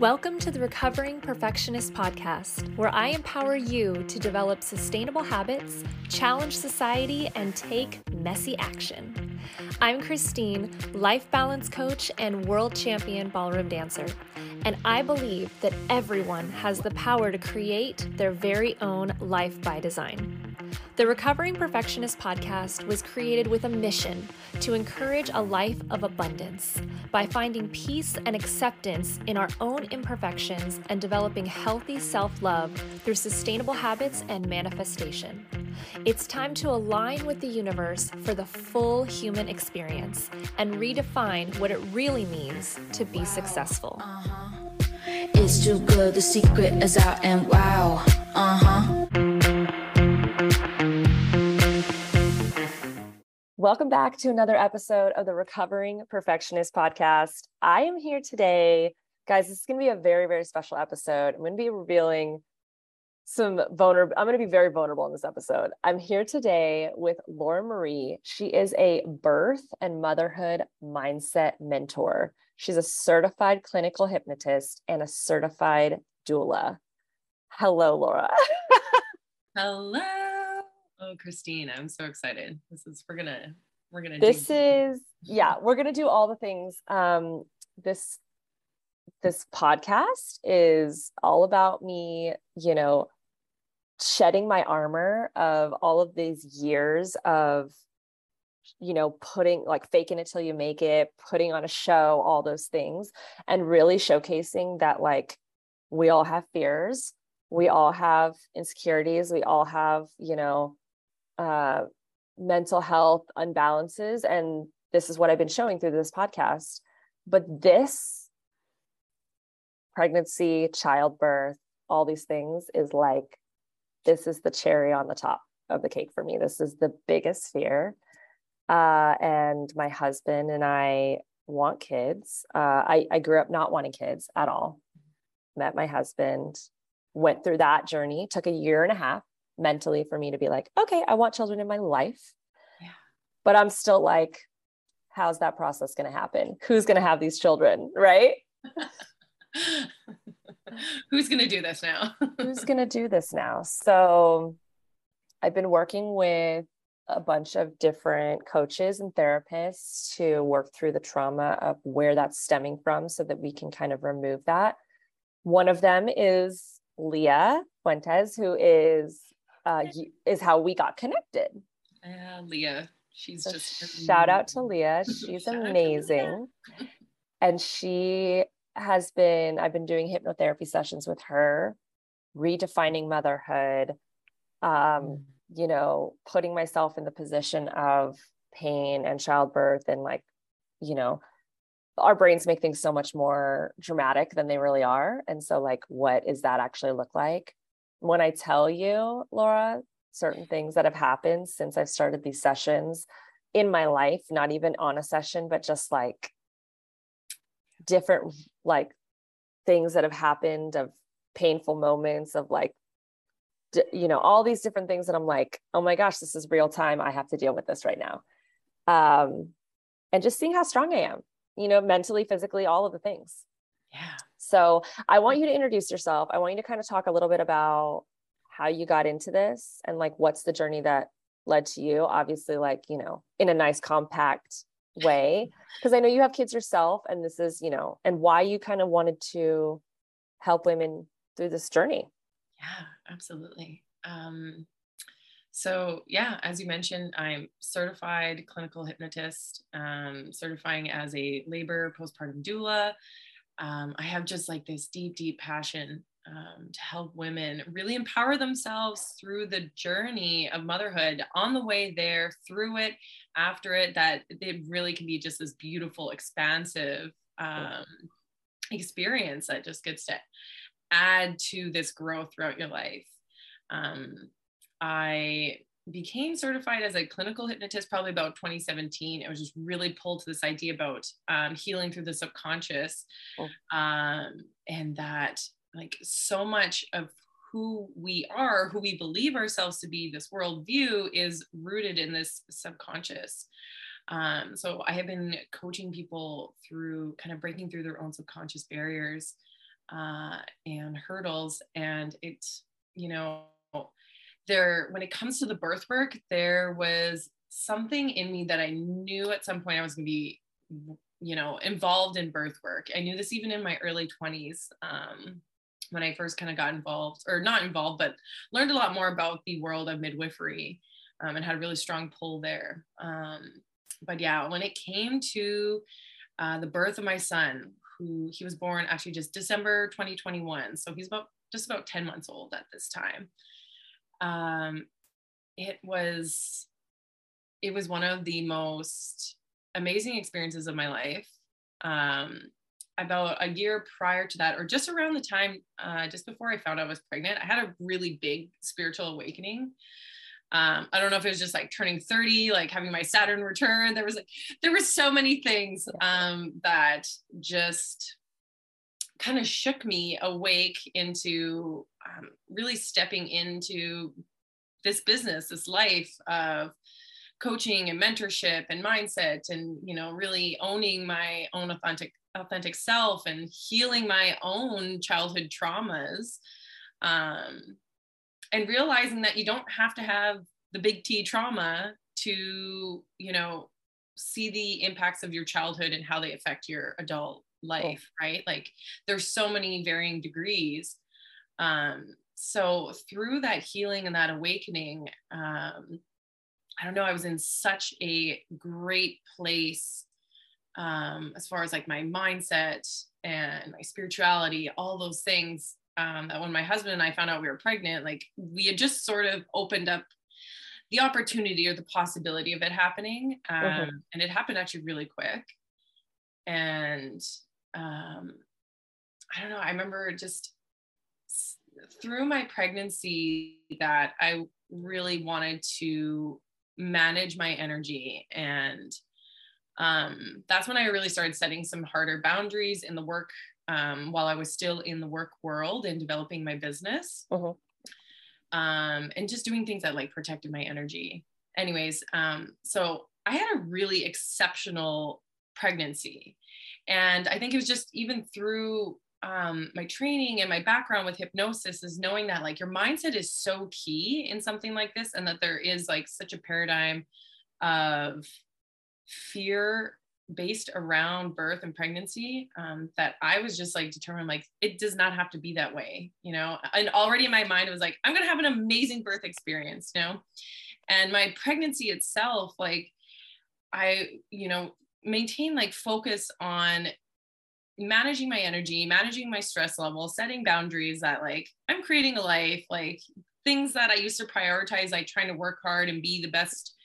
Welcome to the Recovering Perfectionist Podcast, where I empower you to develop sustainable habits, challenge society, and take messy action. I'm Christine, life balance coach and world champion ballroom dancer, and I believe that everyone has the power to create their very own life by design. The Recovering Perfectionist podcast was created with a mission to encourage a life of abundance by finding peace and acceptance in our own imperfections and developing healthy self love through sustainable habits and manifestation. It's time to align with the universe for the full human experience and redefine what it really means to be successful. Uh-huh. It's too good, the secret is out, and wow, uh huh. Welcome back to another episode of the Recovering Perfectionist podcast. I am here today. Guys, this is going to be a very, very special episode. I'm going to be revealing some vulnerable, I'm going to be very vulnerable in this episode. I'm here today with Laura Marie. She is a birth and motherhood mindset mentor. She's a certified clinical hypnotist and a certified doula. Hello, Laura. Hello. Oh, Christine, I'm so excited. This is we're gonna we're gonna this do- is yeah, we're gonna do all the things. Um this this podcast is all about me, you know, shedding my armor of all of these years of you know putting like faking it till you make it putting on a show all those things and really showcasing that like we all have fears we all have insecurities we all have you know uh, mental health unbalances. And this is what I've been showing through this podcast. But this pregnancy, childbirth, all these things is like, this is the cherry on the top of the cake for me. This is the biggest fear. Uh, and my husband and I want kids. Uh, I, I grew up not wanting kids at all. Met my husband, went through that journey, took a year and a half mentally for me to be like, okay, I want children in my life. Yeah. But I'm still like, how's that process going to happen? Who's going to have these children? Right. Who's going to do this now? Who's going to do this now? So I've been working with a bunch of different coaches and therapists to work through the trauma of where that's stemming from so that we can kind of remove that. One of them is Leah Fuentes, who is uh, is how we got connected. Yeah, Leah. She's so just shout out to Leah. She's amazing. And she has been, I've been doing hypnotherapy sessions with her, redefining motherhood, um, mm. you know, putting myself in the position of pain and childbirth and like, you know, our brains make things so much more dramatic than they really are. And so, like, what does that actually look like? When I tell you, Laura, certain things that have happened since I've started these sessions in my life, not even on a session, but just like different like things that have happened of painful moments of like you know all these different things that i'm like oh my gosh this is real time. I have to deal with this right now. Um and just seeing how strong i am you know mentally physically all of the things. Yeah so I want you to introduce yourself. I want you to kind of talk a little bit about how you got into this and like what's the journey that led to you. Obviously, like, you know, in a nice, compact way. Because I know you have kids yourself, and this is, you know, and why you kind of wanted to help women through this journey. Yeah, absolutely. Um, so yeah, as you mentioned, I'm certified clinical hypnotist, um, certifying as a labor postpartum doula, um, I have just like this deep, deep passion um, to help women really empower themselves through the journey of motherhood on the way there, through it, after it, that it really can be just this beautiful, expansive um, experience that just gets to add to this growth throughout your life. Um, I became certified as a clinical hypnotist probably about 2017 i was just really pulled to this idea about um, healing through the subconscious oh. um, and that like so much of who we are who we believe ourselves to be this worldview is rooted in this subconscious um, so i have been coaching people through kind of breaking through their own subconscious barriers uh, and hurdles. And it's, you know, there, when it comes to the birth work, there was something in me that I knew at some point I was going to be, you know, involved in birth work. I knew this even in my early 20s. Um, when I first kind of got involved, or not involved, but learned a lot more about the world of midwifery um, and had a really strong pull there. Um, but yeah, when it came to uh, the birth of my son, who he was born actually just December 2021, so he's about just about 10 months old at this time. Um, it was it was one of the most amazing experiences of my life. Um, about a year prior to that, or just around the time, uh, just before I found out I was pregnant, I had a really big spiritual awakening. Um, I don't know if it was just like turning 30, like having my Saturn return. There was like, there were so many things um, that just kind of shook me awake into um, really stepping into this business, this life of coaching and mentorship and mindset and you know really owning my own authentic authentic self and healing my own childhood traumas um, and realizing that you don't have to have the big T trauma to, you know, see the impacts of your childhood and how they affect your adult life, oh. right? Like there's so many varying degrees. Um, so through that healing and that awakening, um, I don't know, I was in such a great place um, as far as like my mindset and my spirituality, all those things. Um, that when my husband and I found out we were pregnant, like we had just sort of opened up the opportunity or the possibility of it happening. Um, mm-hmm. And it happened actually really quick. And um, I don't know, I remember just through my pregnancy that I really wanted to manage my energy and um, that's when I really started setting some harder boundaries in the work um, while I was still in the work world and developing my business. Uh-huh. Um, and just doing things that like protected my energy. Anyways, um, so I had a really exceptional pregnancy. And I think it was just even through um, my training and my background with hypnosis is knowing that like your mindset is so key in something like this and that there is like such a paradigm of fear based around birth and pregnancy um, that I was just like determined like it does not have to be that way, you know. And already in my mind it was like I'm gonna have an amazing birth experience, you know. And my pregnancy itself, like I, you know, maintain like focus on managing my energy, managing my stress level, setting boundaries that like I'm creating a life, like things that I used to prioritize, like trying to work hard and be the best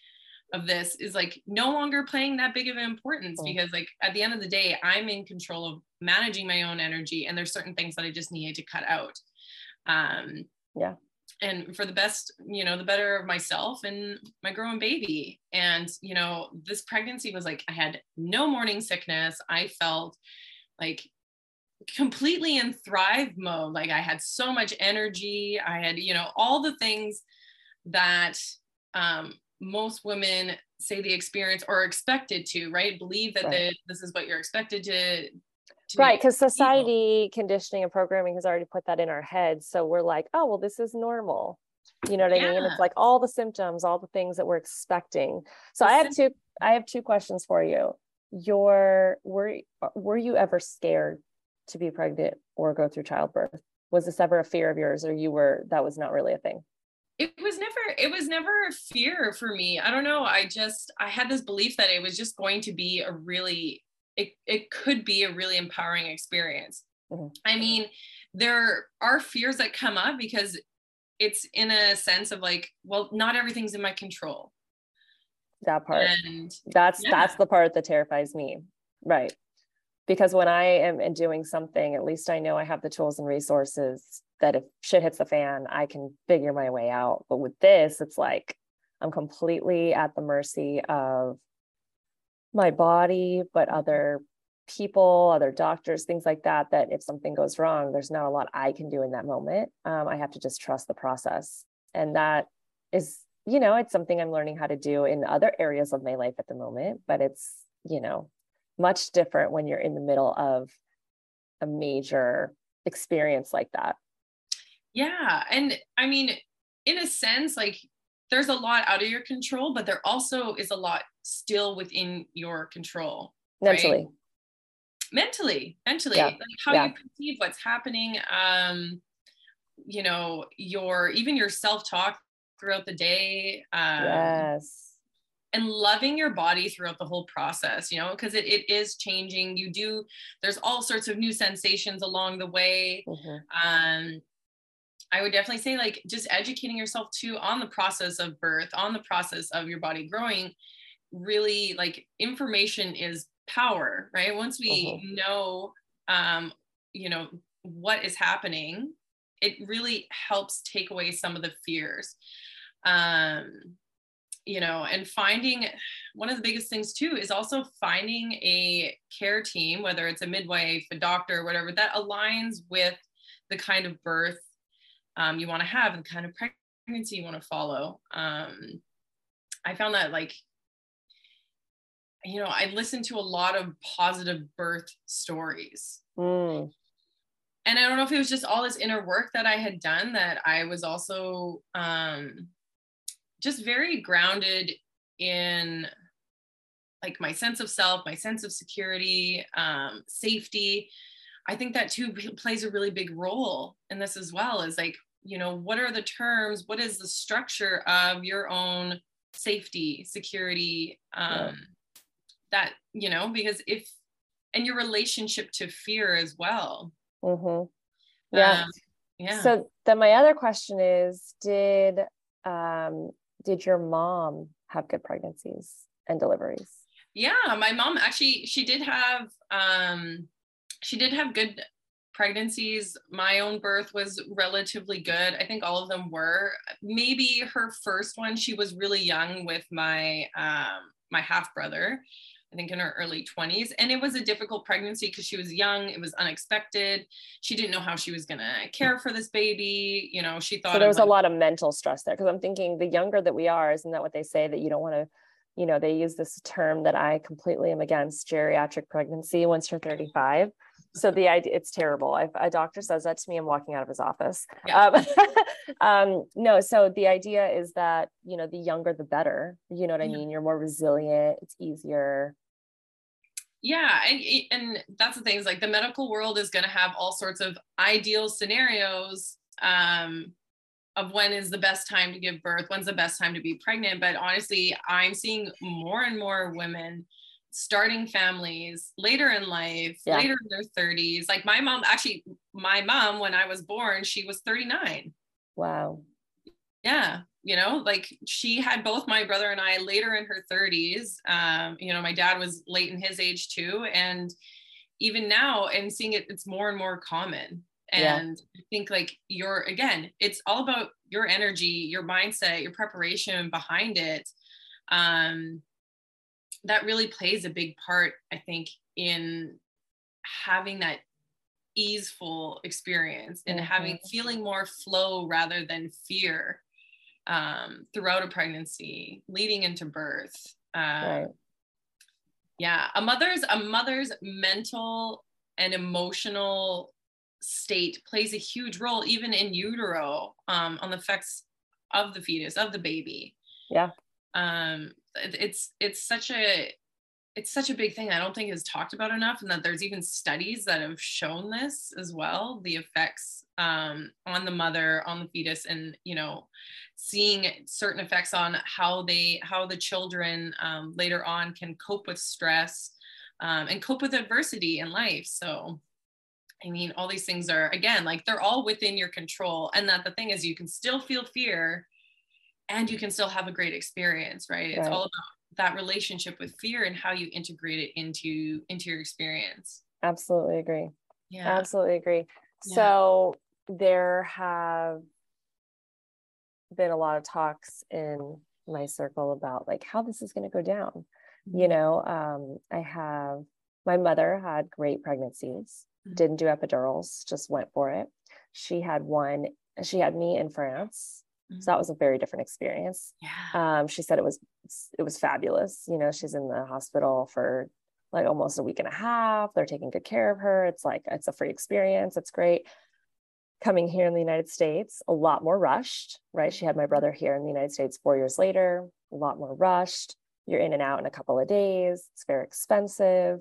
of this is like no longer playing that big of an importance because like at the end of the day i'm in control of managing my own energy and there's certain things that i just needed to cut out. Um yeah. and for the best you know the better of myself and my growing baby. And you know this pregnancy was like i had no morning sickness. I felt like completely in thrive mode like i had so much energy i had you know all the things that um most women say the experience or expected to, right? Believe that right. The, this is what you're expected to. to right, because society conditioning and programming has already put that in our heads. So we're like, oh, well, this is normal. You know what yeah. I mean? It's like all the symptoms, all the things that we're expecting. So the I have two. I have two questions for you. Your were were you ever scared to be pregnant or go through childbirth? Was this ever a fear of yours, or you were that was not really a thing? it was never it was never a fear for me i don't know i just i had this belief that it was just going to be a really it, it could be a really empowering experience mm-hmm. i mean there are fears that come up because it's in a sense of like well not everything's in my control that part and that's yeah. that's the part that terrifies me right because when i am doing something at least i know i have the tools and resources that if shit hits the fan, I can figure my way out. But with this, it's like I'm completely at the mercy of my body, but other people, other doctors, things like that. That if something goes wrong, there's not a lot I can do in that moment. Um, I have to just trust the process. And that is, you know, it's something I'm learning how to do in other areas of my life at the moment, but it's, you know, much different when you're in the middle of a major experience like that yeah and i mean in a sense like there's a lot out of your control but there also is a lot still within your control mentally right? mentally mentally Yeah. like how Yeah. you perceive what's happening um you know your even your self-talk throughout the day um yes. and loving your body throughout the whole process you know because it, it is changing. You do there's all sorts of new sensations along the way. Mhm. um i would definitely say like just educating yourself too on the process of birth on the process of your body growing really like information is power right? Once we know um you know what is happening it really helps take away some of the fears um you know and finding one of the biggest things too is also finding a care team whether it's a midwife a doctor whatever that aligns with the kind of birth um, you want to have and the kind of pregnancy you want to follow um, i found that like you know i listened to a lot of positive birth stories Mm. and I don't know if it was just all this inner work that I had done that I was also um, just very grounded in like my sense of self, my sense of security, um, safety. I think that too plays a really big role in this as well. Is like you know what are the terms? What is the structure of your own safety, security? Um, Yeah. That you know because if and your relationship to fear as well. hmm yeah Um, yeah. So then my other question is, did um did your mom have good pregnancies and deliveries? yeah, my mom actually she did have um she did have good pregnancies. My own birth was relatively good. I think all of them were. Maybe her first one she was really young with my um my half brother. I think in her early 20s. And it was a difficult pregnancy because she was young. It was unexpected. She didn't know how she was going to care for this baby. You know, she thought So there was a lot of mental stress there because I'm thinking the younger that we are, isn't that what they say that you don't want to, you know, they use this term that I completely am against geriatric pregnancy once you're 35. So the idea it's terrible. If a doctor says that to me, I'm walking out of his office. Yeah. Um, um, no, so the idea is that you know the younger the better. You know what I mean? You're more resilient. It's easier. Yeah and and that's the thing is like the medical world is going to have all sorts of ideal scenarios um of when is the best time to give birth when's the best time to be pregnant but honestly i'm seeing more and more women starting families later in life Yeah. later in their 30s like my mom actually my mom when i was born she was 39 Wow. yeah you know like she had both my brother and i later in her 30s um you know my dad was late in his age too and even now and seeing it it's more and more common. Yeah. and i think like your again it's all about your energy your mindset your preparation behind it um that really plays a big part i think in having that easeful experience and having feeling more flow rather than fear um, throughout a pregnancy, leading into birth. Um, Right. Yeah, a mother's a mother's mental and emotional state plays a huge role, even in utero, um, on the effects of the fetus of the baby. Yeah. Um, it- it's it's such a it's such a big thing. I don't think is talked about enough, and that there's even studies that have shown this as well. The effects um, on the mother, on the fetus, and you know, seeing certain effects on how they, how the children um, later on can cope with stress um, and cope with adversity in life. So, I mean, all these things are again like they're all within your control, and that the thing is, you can still feel fear, and you can still have a great experience, right? It's all about that relationship with fear and how you integrate it into into your experience Absolutely agree. yeah Absolutely agree. Yeah. So there have been a lot of talks in my circle about like how this is going to go down. You know, um, I have my mother had great pregnancies, Mhm. didn't do epidurals, just went for it. She had one, she had me in France. So that was a very different experience. yeah Um, she said it was it was fabulous. You know, she's in the hospital for like almost a week and a half. They're taking good care of her. It's like, it's a free experience. It's great. Coming here in the United States, a lot more rushed, right? She had my brother here in the United States four years later, a lot more rushed. You're in and out in a couple of days. It's very expensive.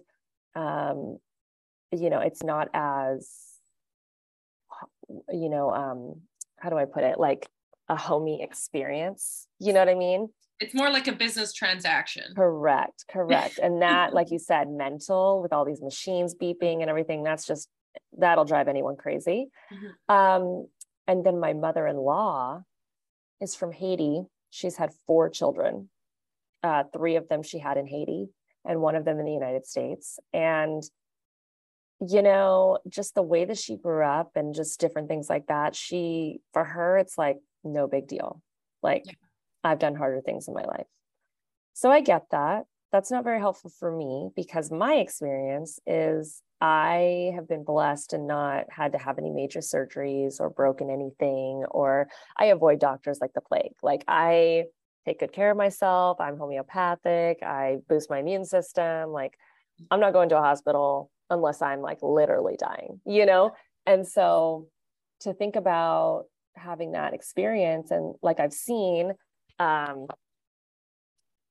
Um, you know, it's not as, you know, um, how do I put it? Like a homey experience. You know what I mean? It's more like a business transaction. Correct, correct. And that, like you said, mental with all these machines beeping and everything, that's just that'll drive anyone crazy. Mm-hmm. Um, and then my mother-in-law is from Haiti. She's had four children. Uh, three of them she had in Haiti, and one of them in the United States. And you know, just the way that she grew up and just different things like that, she, for her, it's like no big deal. Like, yeah. I've done harder things in my life. So I get that. That's not very helpful for me because my experience is I have been blessed and not had to have any major surgeries or broken anything, or I avoid doctors like the plague. Like I take good care of myself. I'm homeopathic. I boost my immune system. Like I'm not going to a hospital unless I'm like literally dying, you know? And so to think about having that experience and like I've seen um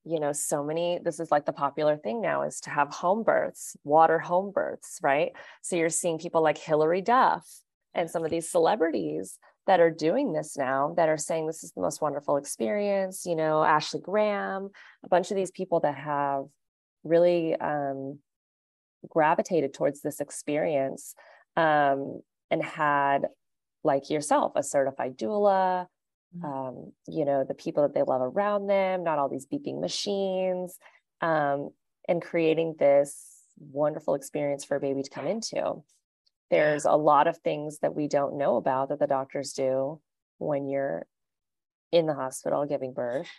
you know so many this is like the popular thing now is to have home births water home births right so you're seeing people like Hilary Duff and some of these celebrities that are doing this now that are saying this is the most wonderful experience you know Ashley Graham a bunch of these people that have really um, gravitated towards this experience um, and had like yourself a certified doula. Um, you know the people that they love around them not all these beeping machines um, and creating this wonderful experience for a baby to come into. There's a lot of things that we don't know about that the doctors do when you're in the hospital giving birth.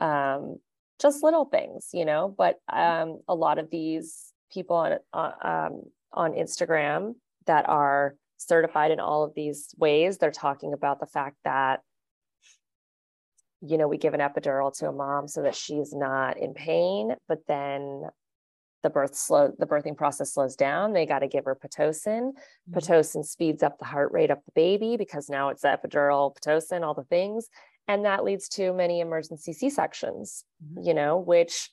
Um, just little things you know but um, a lot of these people on uh, um, on instagram that are certified in all of these ways they're talking about the fact that you know we give an epidural to a mom so that she's not in pain but then the birth slow the birthing process slows down they got to give her pitocin mm-hmm. pitocin speeds up the heart rate of the baby because now it's epidural pitocin all the things and that leads to many emergency c-sections mm-hmm. you know which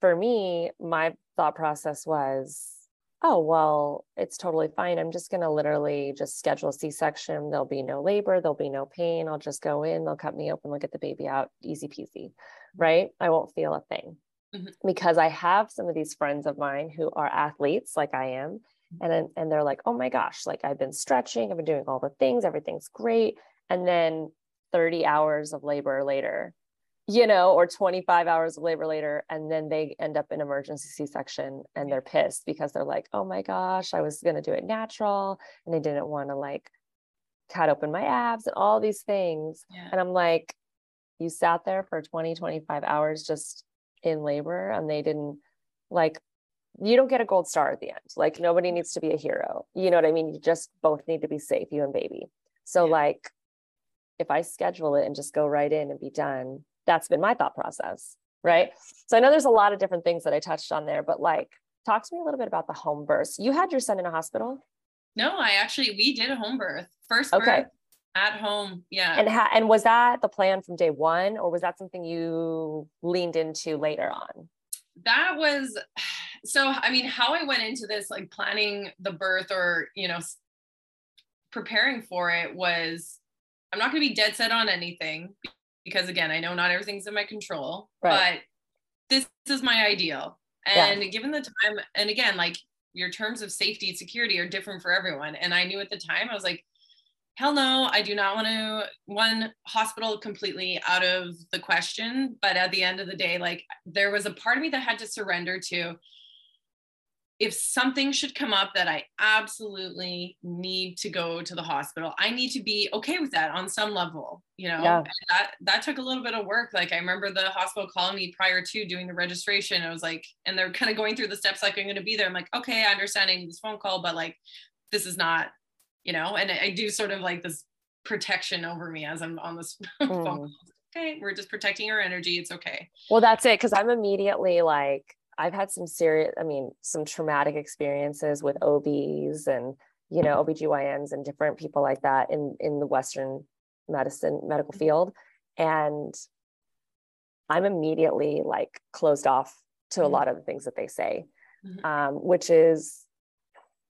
for me my thought process was oh, well, it's totally fine. I'm just going to literally just schedule a C section. There'll be no labor, there'll be no pain. I'll just go in, they'll cut me open, they'll get the baby out, easy peasy, right? I won't feel a thing. Mm-hmm. Because I have some of these friends of mine who are athletes like I am. Mm-hmm. And, and they're like, oh my gosh, like I've been stretching, I've been doing all the things, everything's great. And then 30 hours of labor later, you know, or 25 hours of labor later, and then they end up in emergency C section and they're pissed because they're like, oh my gosh, I was going to do it natural and I didn't want to like cut open my abs and all these things. Yeah. And I'm like, you sat there for 20, 25 hours just in labor and they didn't like, you don't get a gold star at the end. Like, nobody needs to be a hero. You know what I mean? You just both need to be safe, you and baby. So, yeah. like, if I schedule it and just go right in and be done, that's been my thought process right? So i know there's a lot of different things that i touched on there but like talk to me a little bit about the home birth you had your son in a hospital? No i actually we did a home birth first birth okay at home yeah. And ha- and was that the plan from day one or was that something you leaned into later on? That was so i mean how i went into this like planning the birth or you know preparing for it was i'm not going to be dead set on anything because again, I know not everything's in my control, right. but this is my ideal. And yeah. given the time, and again, like your terms of safety and security are different for everyone. And I knew at the time, I was like, hell no, I do not want to one hospital completely out of the question. But at the end of the day, like there was a part of me that had to surrender to if something should come up that I absolutely need to go to the hospital, I need to be okay with that on some level, you know. Yeah. that that took a little bit of work. Like I remember the hospital calling me prior to doing the registration. I was like, and they're kind of going through the steps like I'm going to be there. I'm like, okay, I understand I need this phone call, but like this is not, you know. And I, do sort of like this protection over me as I'm on this mm. phone call. Okay, we're just protecting your energy. It's okay. Well, that's it. Because I'm immediately like I've had some serious, I mean, some traumatic experiences with OBs and, you know, OBGYNs and different people like that in, in the Western medicine, medical field. And I'm immediately like closed off to a Mhm. lot of the things that they say, Mhm. um, which is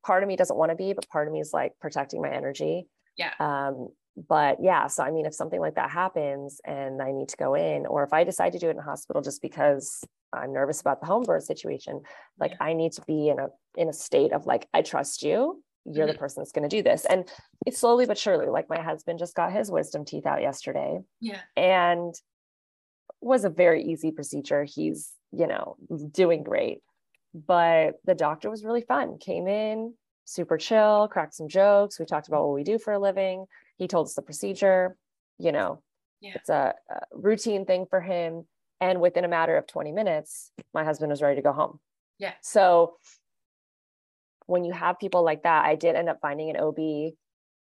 part of me doesn't want to be, but part of me is like protecting my energy. Yeah. Um, but yeah, so I mean, if something like that happens and I need to go in, or if I decide to do it in a hospital just because I'm nervous about the home birth situation, like I need to be in a in a state of like, I trust you. You're the mm-hmm. person that's going to do this. And it's slowly but surely, like my husband just got his wisdom teeth out yesterday Yeah. and was a very easy procedure. He's, you know, doing great. But the doctor was really fun. Came in, super chill, cracked some jokes. We talked about what we do for a living. He told us the procedure, you know, Yeah. it's a, a routine thing for him. And within a matter of 20 minutes, my husband was ready to go home. Yeah. So when you have people like that, I did end up finding an OB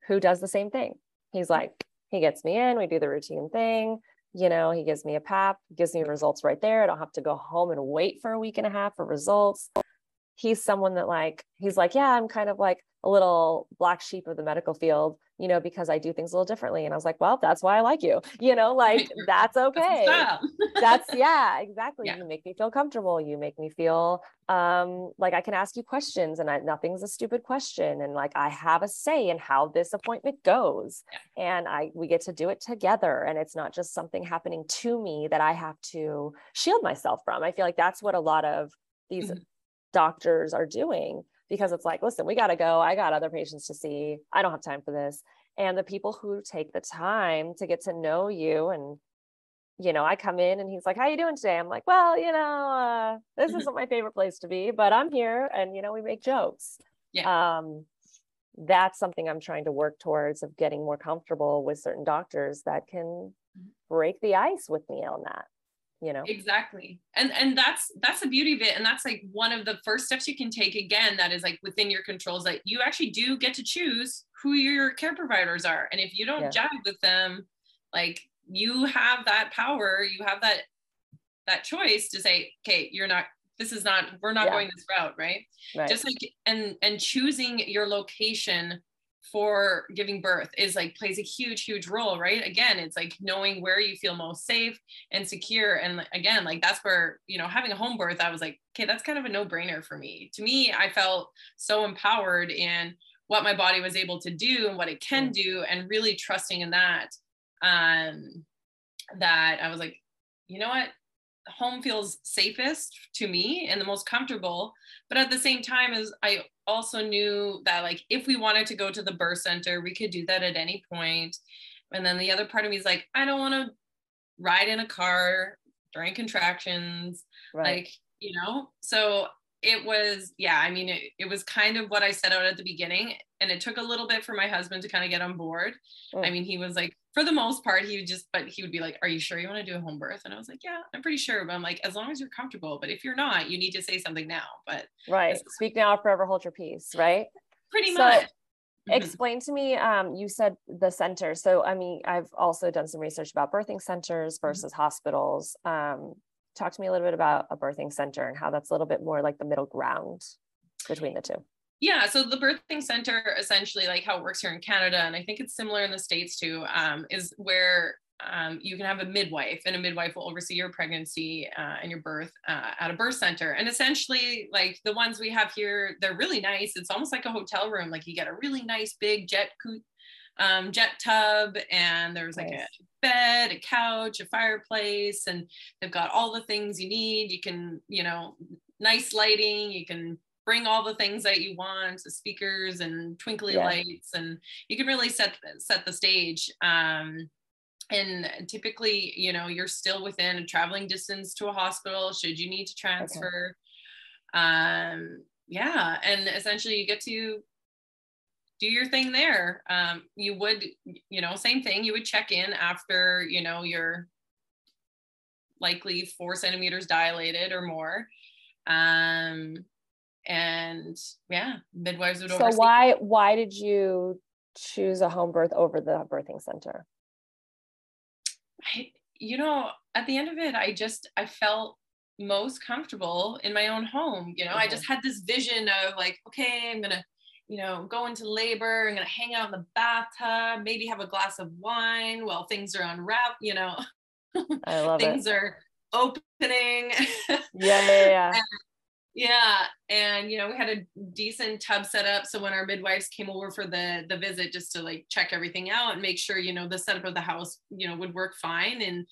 who does the same thing. He's like, he gets me in, we do the routine thing. You know, he gives me a pap, gives me results right there. I don't have to go home and wait for a week and a half for results. He's someone that like, he's like, yeah, I'm kind of like a little black sheep of the medical field, you know, because I do things a little differently. And I was like, well, that's why I like you, you know, like that's okay that's yeah exactly Yeah. you make me feel comfortable you make me feel um like i can ask you questions and I, nothing's a stupid question and like i have a say in how this appointment goes and i we get to do it together and it's not just something happening to me that i have to shield myself from i feel like that's what a lot of these Mhm. doctors are doing because it's like listen we got to go i got other patients to see i don't have time for this and the people who take the time to get to know you and you know, I come in and he's like, "How you doing today?" I'm like, "Well, you know, uh, this Mhm. isn't my favorite place to be, but I'm here." And you know, we make jokes. Yeah. Um, that's something I'm trying to work towards of getting more comfortable with certain doctors that can Mhm. break the ice with me on that. You know, exactly and and that's that's the beauty of it and that's like one of the first steps you can take again that is like within your controls that you actually do get to choose who your care providers are and if you don't Yeah. jive with them like you have that power you have that that choice to say okay you're not this is not we're not Yeah. going this route right right? just like and and choosing your location for giving birth is like plays a huge huge role right? Again it's like knowing where you feel most safe and secure and again like that's where you know having a home birth i was like okay that's kind of a no-brainer for me. To me i felt so empowered in what my body was able to do and what it can Mm. do and really trusting in that um that i was like you know what home feels safest to me and the most comfortable. But at the same time as i also knew that like if we wanted to go to the birth center we could do that at any point. And then the other part of me is like i don't want to ride in a car during contractions right. like you know? So it was yeah i mean it, it was kind of what i set out at the beginning and it took a little bit for my husband to kind of get on board i Mm. mean he was like for the most part he would just but he would be like are you sure you want to do a home birth and i was like yeah i'm pretty sure but i'm like as long as you're comfortable but if you're not you need to say something now but right. Speak now, or forever hold your peace. Right. pretty So, much Mhm. explain to me um you said the center so i mean i've also done some research about birthing centers versus hospitals um talk to me a little bit about a birthing center and how that's a little bit more like the middle ground between the two Yeah, so the birthing center essentially, like how it works here in Canada, and I think it's similar in the States too, um, is where um, you can have a midwife, and a midwife will oversee your pregnancy uh, and your birth uh, at a birth center. And essentially, like the ones we have here, they're really nice. It's almost like a hotel room. Like you get a really nice big jet um, jet tub, and there's like Nice. a bed, a couch, a fireplace, and they've got all the things you need. You can, you know, nice lighting. You can bring all the things that you want the speakers and twinkly Yeah. lights and you can really set set the stage um and typically you know you're still within a traveling distance to a hospital should you need to transfer um yeah and essentially you get to do your thing there. Um you would you know same thing. You would check in after you know you're likely four centimeters dilated or more. Um and yeah midwives would so oversee. why why did you choose a home birth over the birthing center? I, you know, at the end of it, I just I felt most comfortable in my own home. You know, mm-hmm. I just had this vision of like, okay, I'm gonna, you know, go into labor. I'm gonna hang out in the bathtub, maybe have a glass of wine while things are unwrapped. You know, I love things it. are opening. Yeah, yeah, yeah. and, yeah, and you know we had a decent tub set up, so when our midwives came over for the the visit, just to like check everything out and make sure you know the setup of the house you know would work fine and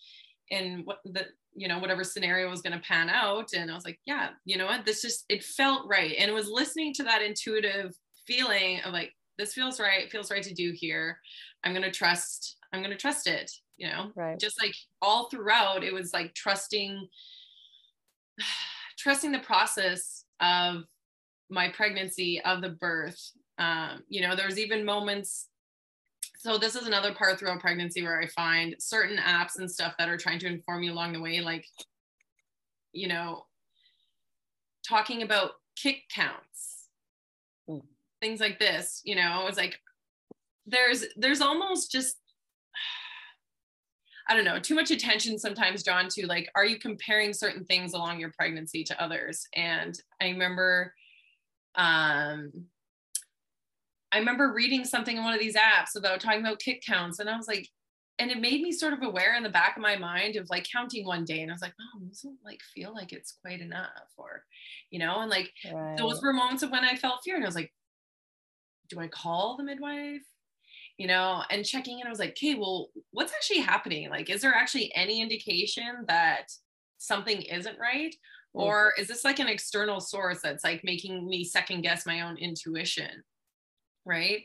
and what the you know whatever scenario was going to pan out and i was like yeah you know what this just it felt right and it was listening to that intuitive feeling of like this feels right feels right to do here. I'm going to trust i'm going to trust it you know? Right. Just like all throughout it was like trusting trusting the process of my pregnancy of the birth. Um, you know there's even moments so this is another part throughout pregnancy where i find certain apps and stuff that are trying to inform you along the way like you know talking about kick counts. Mm. Things like this you know it's like there's there's almost just I don't know, too much attention sometimes drawn to like, are you comparing certain things along your pregnancy to others? And I remember, um, I remember reading something in one of these apps about talking about kick counts, and I was like, and it made me sort of aware in the back of my mind of like counting one day, and I was like, oh, doesn't like feel like it's quite enough, or, you know, and like right. those were moments of when I felt fear, and I was like, do I call the midwife? you know, and checking in, I was like, okay, well, what's actually happening? Like, is there actually any indication that something isn't right? Mm. Or is this like an external source that's like making me second guess my own intuition? Right.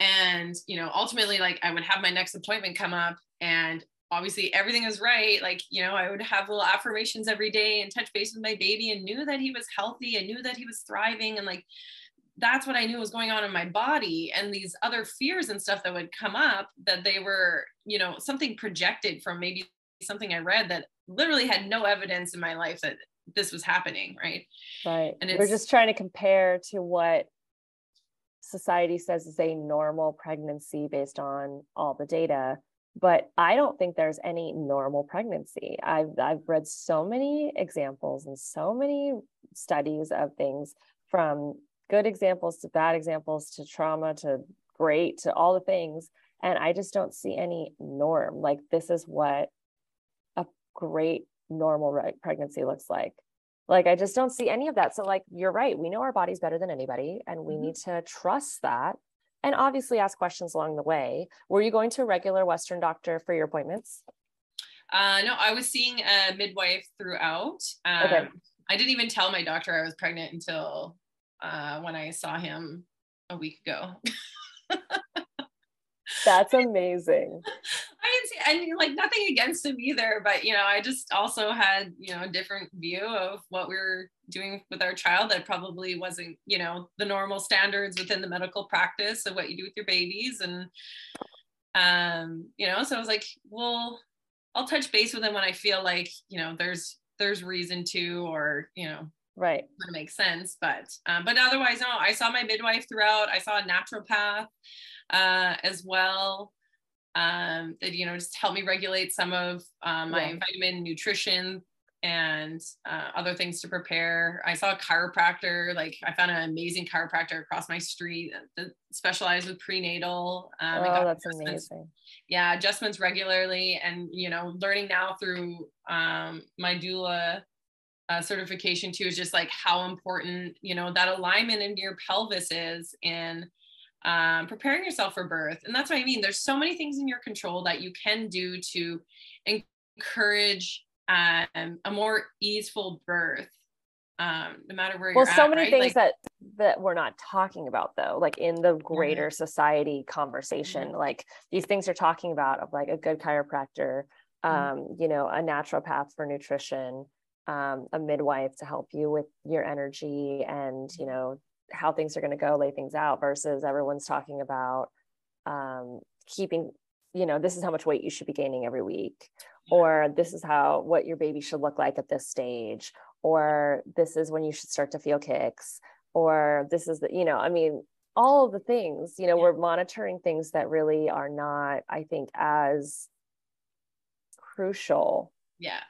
And, you know, ultimately, like I would have my next appointment come up and obviously everything is right. Like, you know, I would have little affirmations every day and touch base with my baby and knew that he was healthy. and knew that he was thriving and like that's what I knew was going on in my body and these other fears and stuff that would come up that they were, you know, something projected from maybe something I read that literally had no evidence in my life that this was happening, right? Right. And we're just trying to compare to what society says is a normal pregnancy based on all the data but i don't think there's any normal pregnancy i've i've read so many examples and so many studies of things from good examples to bad examples to trauma to great to all the things. And i just don't see any norm. Like this is what a great normal pregnancy looks like. Like i just don't see any of that. So like you're right. We know our bodies better than anybody and we mm-hmm. need to trust that and obviously ask questions along the way. Were you going to a regular western doctor for your appointments? Uh, no i was seeing a midwife throughout. Um, okay. i didn't even tell my doctor i was pregnant until uh, when I saw him a week ago. That's amazing. I didn't see, and like nothing against him either, but you know, I just also had you know a different view of what we were doing with our child that probably wasn't you know the normal standards within the medical practice of what you do with your babies, and um, you know, so I was like, well, I'll touch base with him when I feel like you know there's there's reason to, or you know, right. That makes sense but um, but otherwise no i saw my midwife throughout. I saw a naturopath uh, as well um, that you know just helped me regulate some of um, my yeah. vitamin nutrition and uh, other things to prepare. I saw a chiropractor like i found an amazing chiropractor across my street that specialized with prenatal um, oh, that's amazing. Yeah adjustments regularly and you know learning now through um, my doula uh, certification too is just like how important you know that alignment in your pelvis is in um, preparing yourself for birth and that's what i mean there's so many things in your control that you can do to encourage um, a more easeful birth um, no matter where well, so at, many right? things like, that that we're not talking about though, like in the greater society conversation, mm-hmm. like these things you're talking about of like a good chiropractor, mm-hmm. um, you know, a naturopath for nutrition, um, a midwife to help you with your energy and you know how things are going to go lay things out versus everyone's talking about um, keeping you know this is how much weight you should be gaining every week or this is how what your baby should look like at this stage or this is when you should start to feel kicks or this is the you know i mean all of the things you know yeah. we're monitoring things that really are not i think as crucial yeah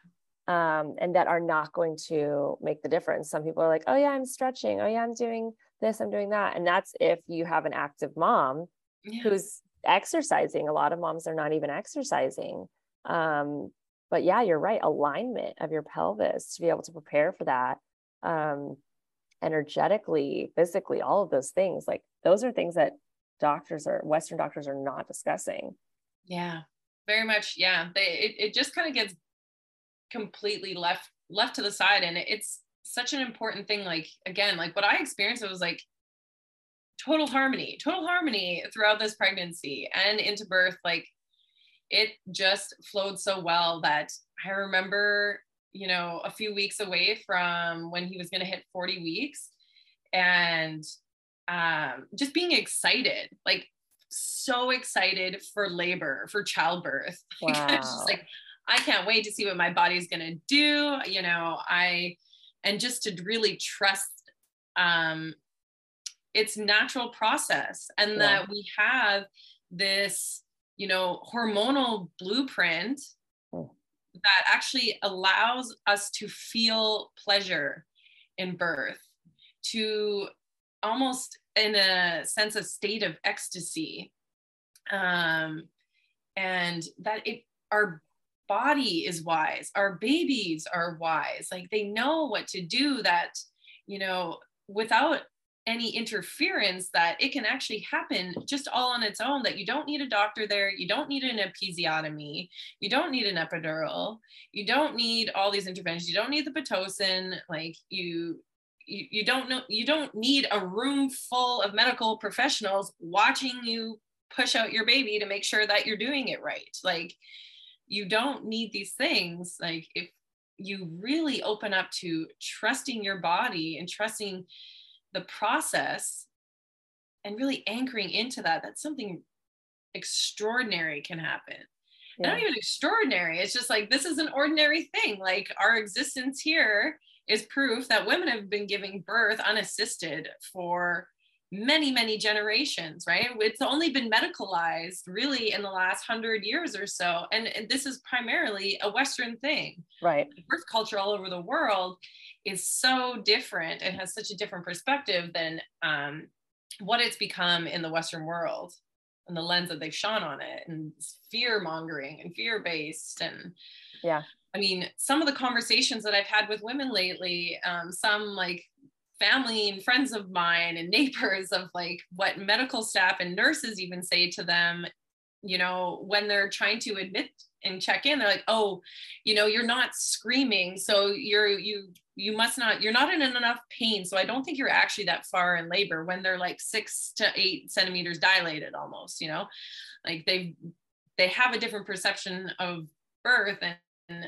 um, and that are not going to make the difference. Some people are like, oh, yeah, I'm stretching. Oh, yeah, I'm doing this, I'm doing that. And that's if you have an active mom yeah. who's exercising. A lot of moms are not even exercising. Um, but yeah, you're right. Alignment of your pelvis to be able to prepare for that. Um, energetically, physically, all of those things. Like those are things that doctors or Western doctors are not discussing. Yeah, very much. Yeah, they, it, it just kind of gets completely left left to the side, and it's such an important thing. Like again, like what I experienced, it was like total harmony, total harmony throughout this pregnancy and into birth. Like it just flowed so well that I remember, you know, a few weeks away from when he was going to hit 40 weeks and um, just being excited, like so excited for labor, for childbirth. Wow. just like, I can't wait to see what my body's going to do. You know, I, and just to really trust um, its natural process and yeah. that we have this you know hormonal blueprint oh. that actually allows us to feel pleasure in birth to almost in a sense of state of ecstasy um, and that it our body is wise our babies are wise like they know what to do that you know without any interference that it can actually happen just all on its own that you don't need a doctor there you don't need an episiotomy you don't need an epidural you don't need all these interventions you don't need the pitocin like you you, you don't know you don't need a room full of medical professionals watching you push out your baby to make sure that you're doing it right like you don't need these things like if you really open up to trusting your body and trusting the process and really anchoring into that that's something extraordinary can happen yeah. not even extraordinary it's just like this is an ordinary thing like our existence here is proof that women have been giving birth unassisted for many many generations right? It's only been medicalized really in the last hundred years or so and, and this is primarily a western thing. Right. Birth culture all over the world is so different and has such a different perspective than um, what it's become in the western world and the lens that they've shone on it and fear mongering and fear based and yeah. I mean some of the conversations that i've had with women lately um, some like family and friends of mine and neighbors of like what medical staff and nurses even say to them you know when they're trying to admit and check in they're like oh you know you're not screaming so you're you you must not you're not in enough pain so i don't think you're actually that far in labor when they're like six to eight centimeters dilated almost you know? Like they they have a different perception of birth and,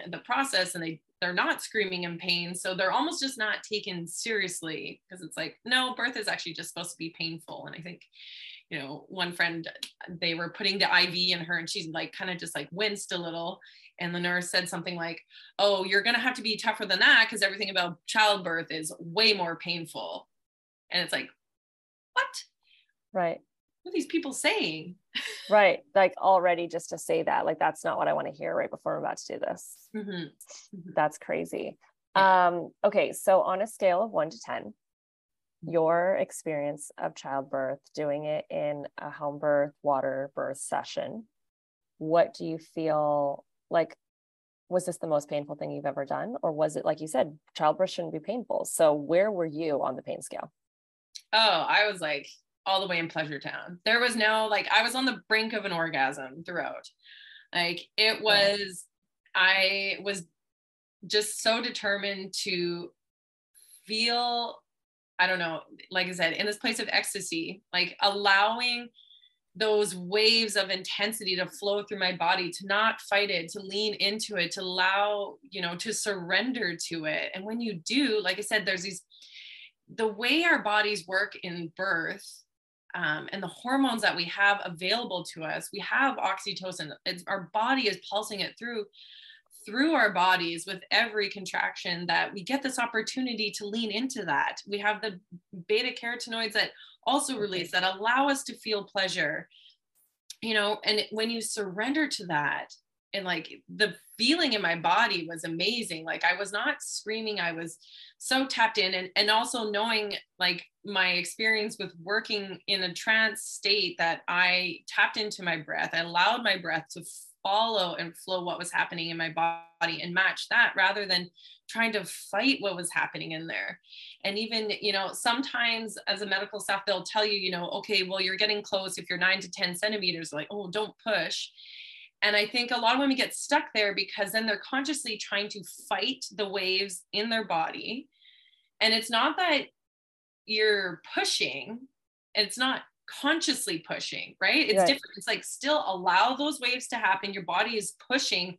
the process and they they're not screaming in pain so they're almost just not taken seriously because it's like no birth is actually just supposed to be painful. And i think you know one friend they were putting the iv in her and she's like kind of just like winced a little. And the nurse said something like oh you're going to have to be tougher than that because everything about childbirth is way more painful. And it's like what? Right what are these people saying? Right. Like already just to say that like that's not what i want to hear right before i'm about to do this. Mm-hmm. Mm-hmm. that's crazy. Yeah. um okay so on a scale of 1 to 10 your experience of childbirth doing it in a home birth water birth session what do you feel like was this the most painful thing you've ever done? Or was it like you said childbirth shouldn't be painful. So where were you on the pain scale? Oh i was like all the way in pleasure town. There was no like i was on the brink of an orgasm throughout. Like it was i was just so determined to feel i don't know like i said in this place of ecstasy like allowing those waves of intensity to flow through my body to not fight it to lean into it to allow you know to surrender to it. And when you do like i said there's these the way our bodies work in birth um, and the hormones that we have available to us we have oxytocin. It's, our body is pulsing it through through our bodies with every contraction that we get this opportunity to lean into that. We have the beta carotenoids that also release that allow us to feel pleasure. You know and when you surrender to that and like the feeling in my body was amazing. Like i was not screaming i was so tapped in and and also knowing like my experience with working in a trance state that i tapped into my breath i allowed my breath to follow and flow what was happening in my body and match that rather than trying to fight what was happening in there. And even you know sometimes as a medical staff they'll tell you you know okay well you're getting close if you're 9 to 10 centimeters like oh don't push and I think a lot of women get stuck there because then they're consciously trying to fight the waves in their body. And it's not that you're pushing, it's not consciously pushing, right? It's right. different. It's like still allow those waves to happen. Your body is pushing,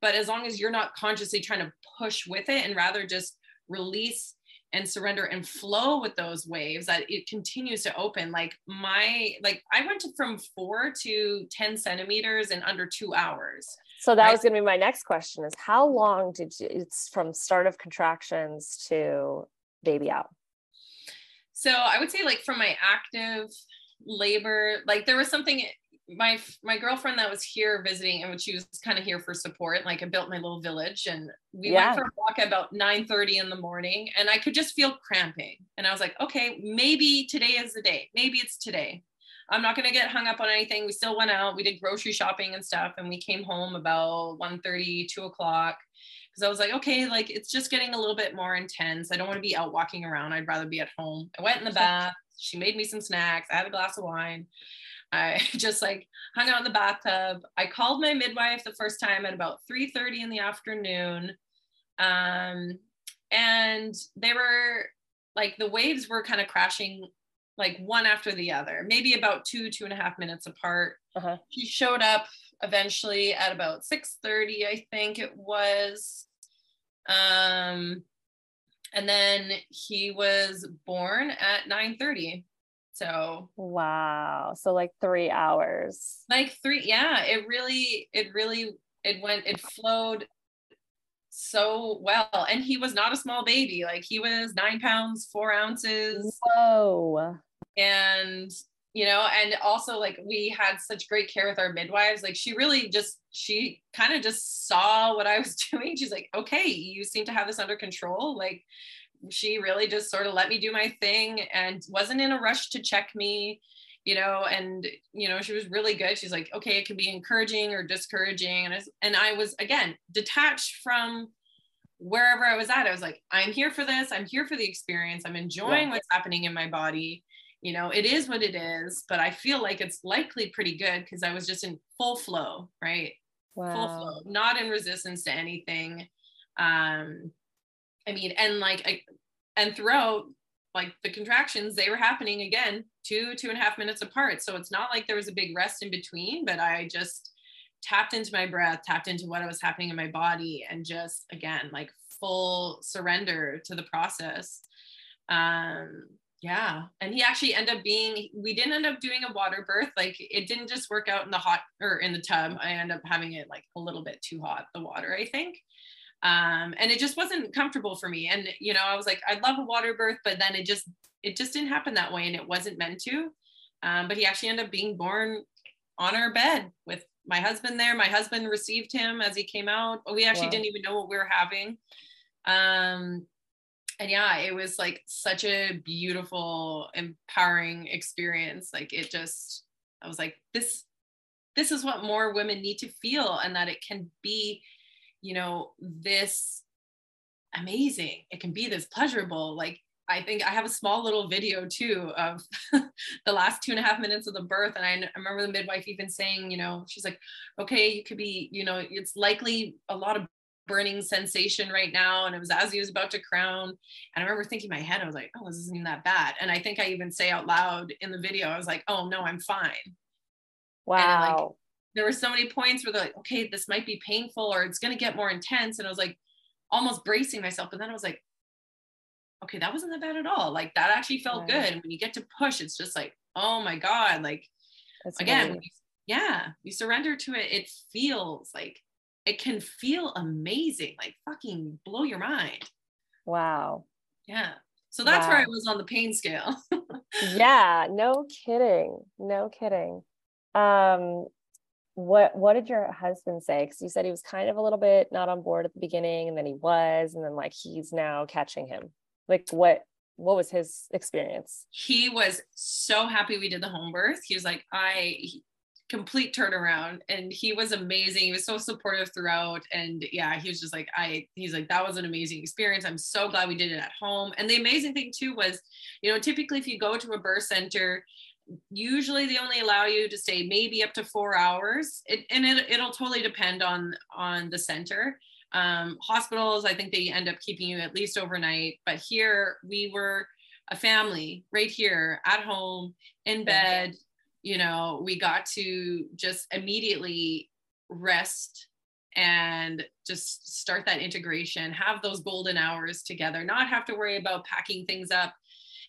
but as long as you're not consciously trying to push with it and rather just release and surrender and flow with those waves that it continues to open. Like my like i went from four to 10 centimeters in under two hours. So that right? was going to be my next question is how long did you it's from start of contractions to baby out? So i would say like from my active labor like there was something my my girlfriend that was here visiting and she was kind of here for support like i built my little village and we yeah. went for a walk at about 9 30 in the morning and i could just feel cramping. And i was like okay maybe today is the day. Maybe it's today. I'm not going to get hung up on anything. We still went out. We did grocery shopping and stuff and we came home about 1 30 2 o'clock because i was like okay like it's just getting a little bit more intense. I don't want to be out walking around. I'd rather be at home. I went in the bath. She made me some snacks. I had a glass of wine I just like hung out in the bathtub. I called my midwife the first time at about 3:30 in the afternoon. Um, and they were like the waves were kind of crashing like one after the other, maybe about two, two and a half minutes apart. Uh-huh. He showed up eventually at about 6:30, I think it was. Um, and then he was born at 9:30. So wow. So like three hours. Like three, yeah. It really, it really, it went, it flowed so well. And he was not a small baby. Like he was nine pounds, four ounces. Whoa. And you know, and also like we had such great care with our midwives. Like she really just she kind of just saw what I was doing. She's like, okay, you seem to have this under control. Like she really just sort of let me do my thing and wasn't in a rush to check me you know and you know she was really good. She's like okay it can be encouraging or discouraging. And I, and I was again detached from wherever I was at. I was like I'm here for this. I'm here for the experience. I'm enjoying yeah. what's happening in my body. You know it is what it is but I feel like it's likely pretty good because I was just in full flow right? Wow. full flow not in resistance to anything. Um I mean, and like, I, and throughout like the contractions, they were happening again, two, two and a half minutes apart. So it's not like there was a big rest in between, but I just tapped into my breath, tapped into what was happening in my body, and just again, like full surrender to the process. Um, yeah. And he actually ended up being, we didn't end up doing a water birth. Like it didn't just work out in the hot or in the tub. I ended up having it like a little bit too hot, the water, I think um, and it just wasn't comfortable for me. And you know i was like i'd love a water birth but then it just it just didn't happen that way and it wasn't meant to. Um, but he actually ended up being born on our bed with my husband there. My husband received him as he came out. We actually wow. didn't even know what we were having. Um, and yeah it was like such a beautiful empowering experience. Like it just i was like this this is what more women need to feel and that it can be you know, this amazing. It can be this pleasurable. Like, I think I have a small little video too of the last two and a half minutes of the birth. And I, I remember the midwife even saying, you know, she's like, okay, you could be, you know, it's likely a lot of burning sensation right now. And it was as he was about to crown. And I remember thinking in my head, I was like, oh, this isn't that bad. And I think I even say out loud in the video, I was like, oh no, I'm fine. Wow there were so many points where they're like, okay, this might be painful or it's going to get more intense. And I was like, almost bracing myself. But then I was like, okay, that wasn't that bad at all. Like that actually felt right. good. And when you get to push, it's just like, oh my God. Like, That's again, you, yeah, you surrender to it. It feels like it can feel amazing, like fucking blow your mind. Wow. Yeah. So that's wow. where I was on the pain scale. yeah, no kidding. No kidding. Um, what what did your husband say? Because you said he was kind of a little bit not on board at the beginning and then he was and then like he's now catching him. Like what what was his experience? He was so happy we did the home birth. He was like i complete turnaround and he was amazing. He was so supportive throughout and yeah he was just like i he's like that was an amazing experience. I'm so glad we did it at home. And the amazing thing too was you know typically if you go to a birth center usually they only allow you to stay maybe up to four hours. It, and it, it'll totally depend on on the center. Um, hospitals i think they end up keeping you at least overnight but here we were a family right here at home in bed. You know we got to just immediately rest and just start that integration have those golden hours together not have to worry about packing things up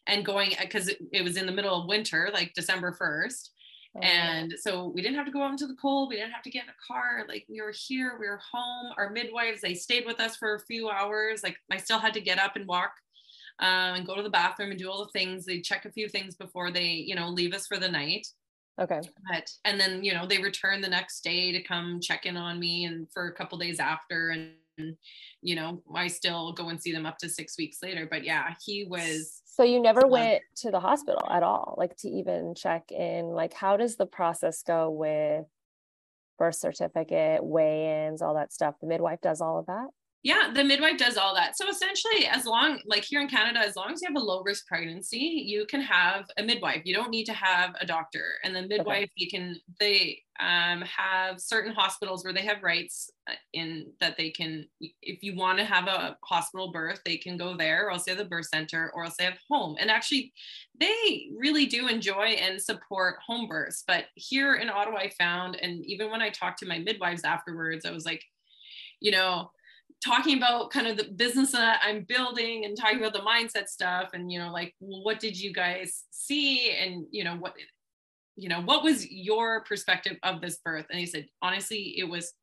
and going because it, it, was in the middle of winter, like December 1st. Oh. And so we didn't have to go out into the cold. We didn't have to get in a car. Like we were here, we were home. Our midwives, they stayed with us for a few hours. Like I still had to get up and walk um, and go to the bathroom and do all the things. They check a few things before they, you know, leave us for the night. Okay. But and then you know they return the next day to come check in on me and for a couple days after and you know i still go and see them up to six weeks later but yeah he was so you never went to the hospital at all like to even check in like how does the process go with birth certificate weigh-ins all that stuff? The midwife does all of that yeah the midwife does all that. So essentially as long like here in canada as long as you have a low risk pregnancy you can have a midwife. You don't need to have a doctor. And the midwife okay. you can they um, have certain hospitals where they have rights uh, in that they can if you want to have a hospital birth they can go there or else they have the birth center or else they have home. And actually they really do enjoy and support home births. But here in ottawa i found and even when i talked to my midwives afterwards i was like you know talking about kind of the business that I'm building and talking about the mindset stuff and you know like what did you guys see and you know what you know what was your perspective of this birth? And he said honestly it was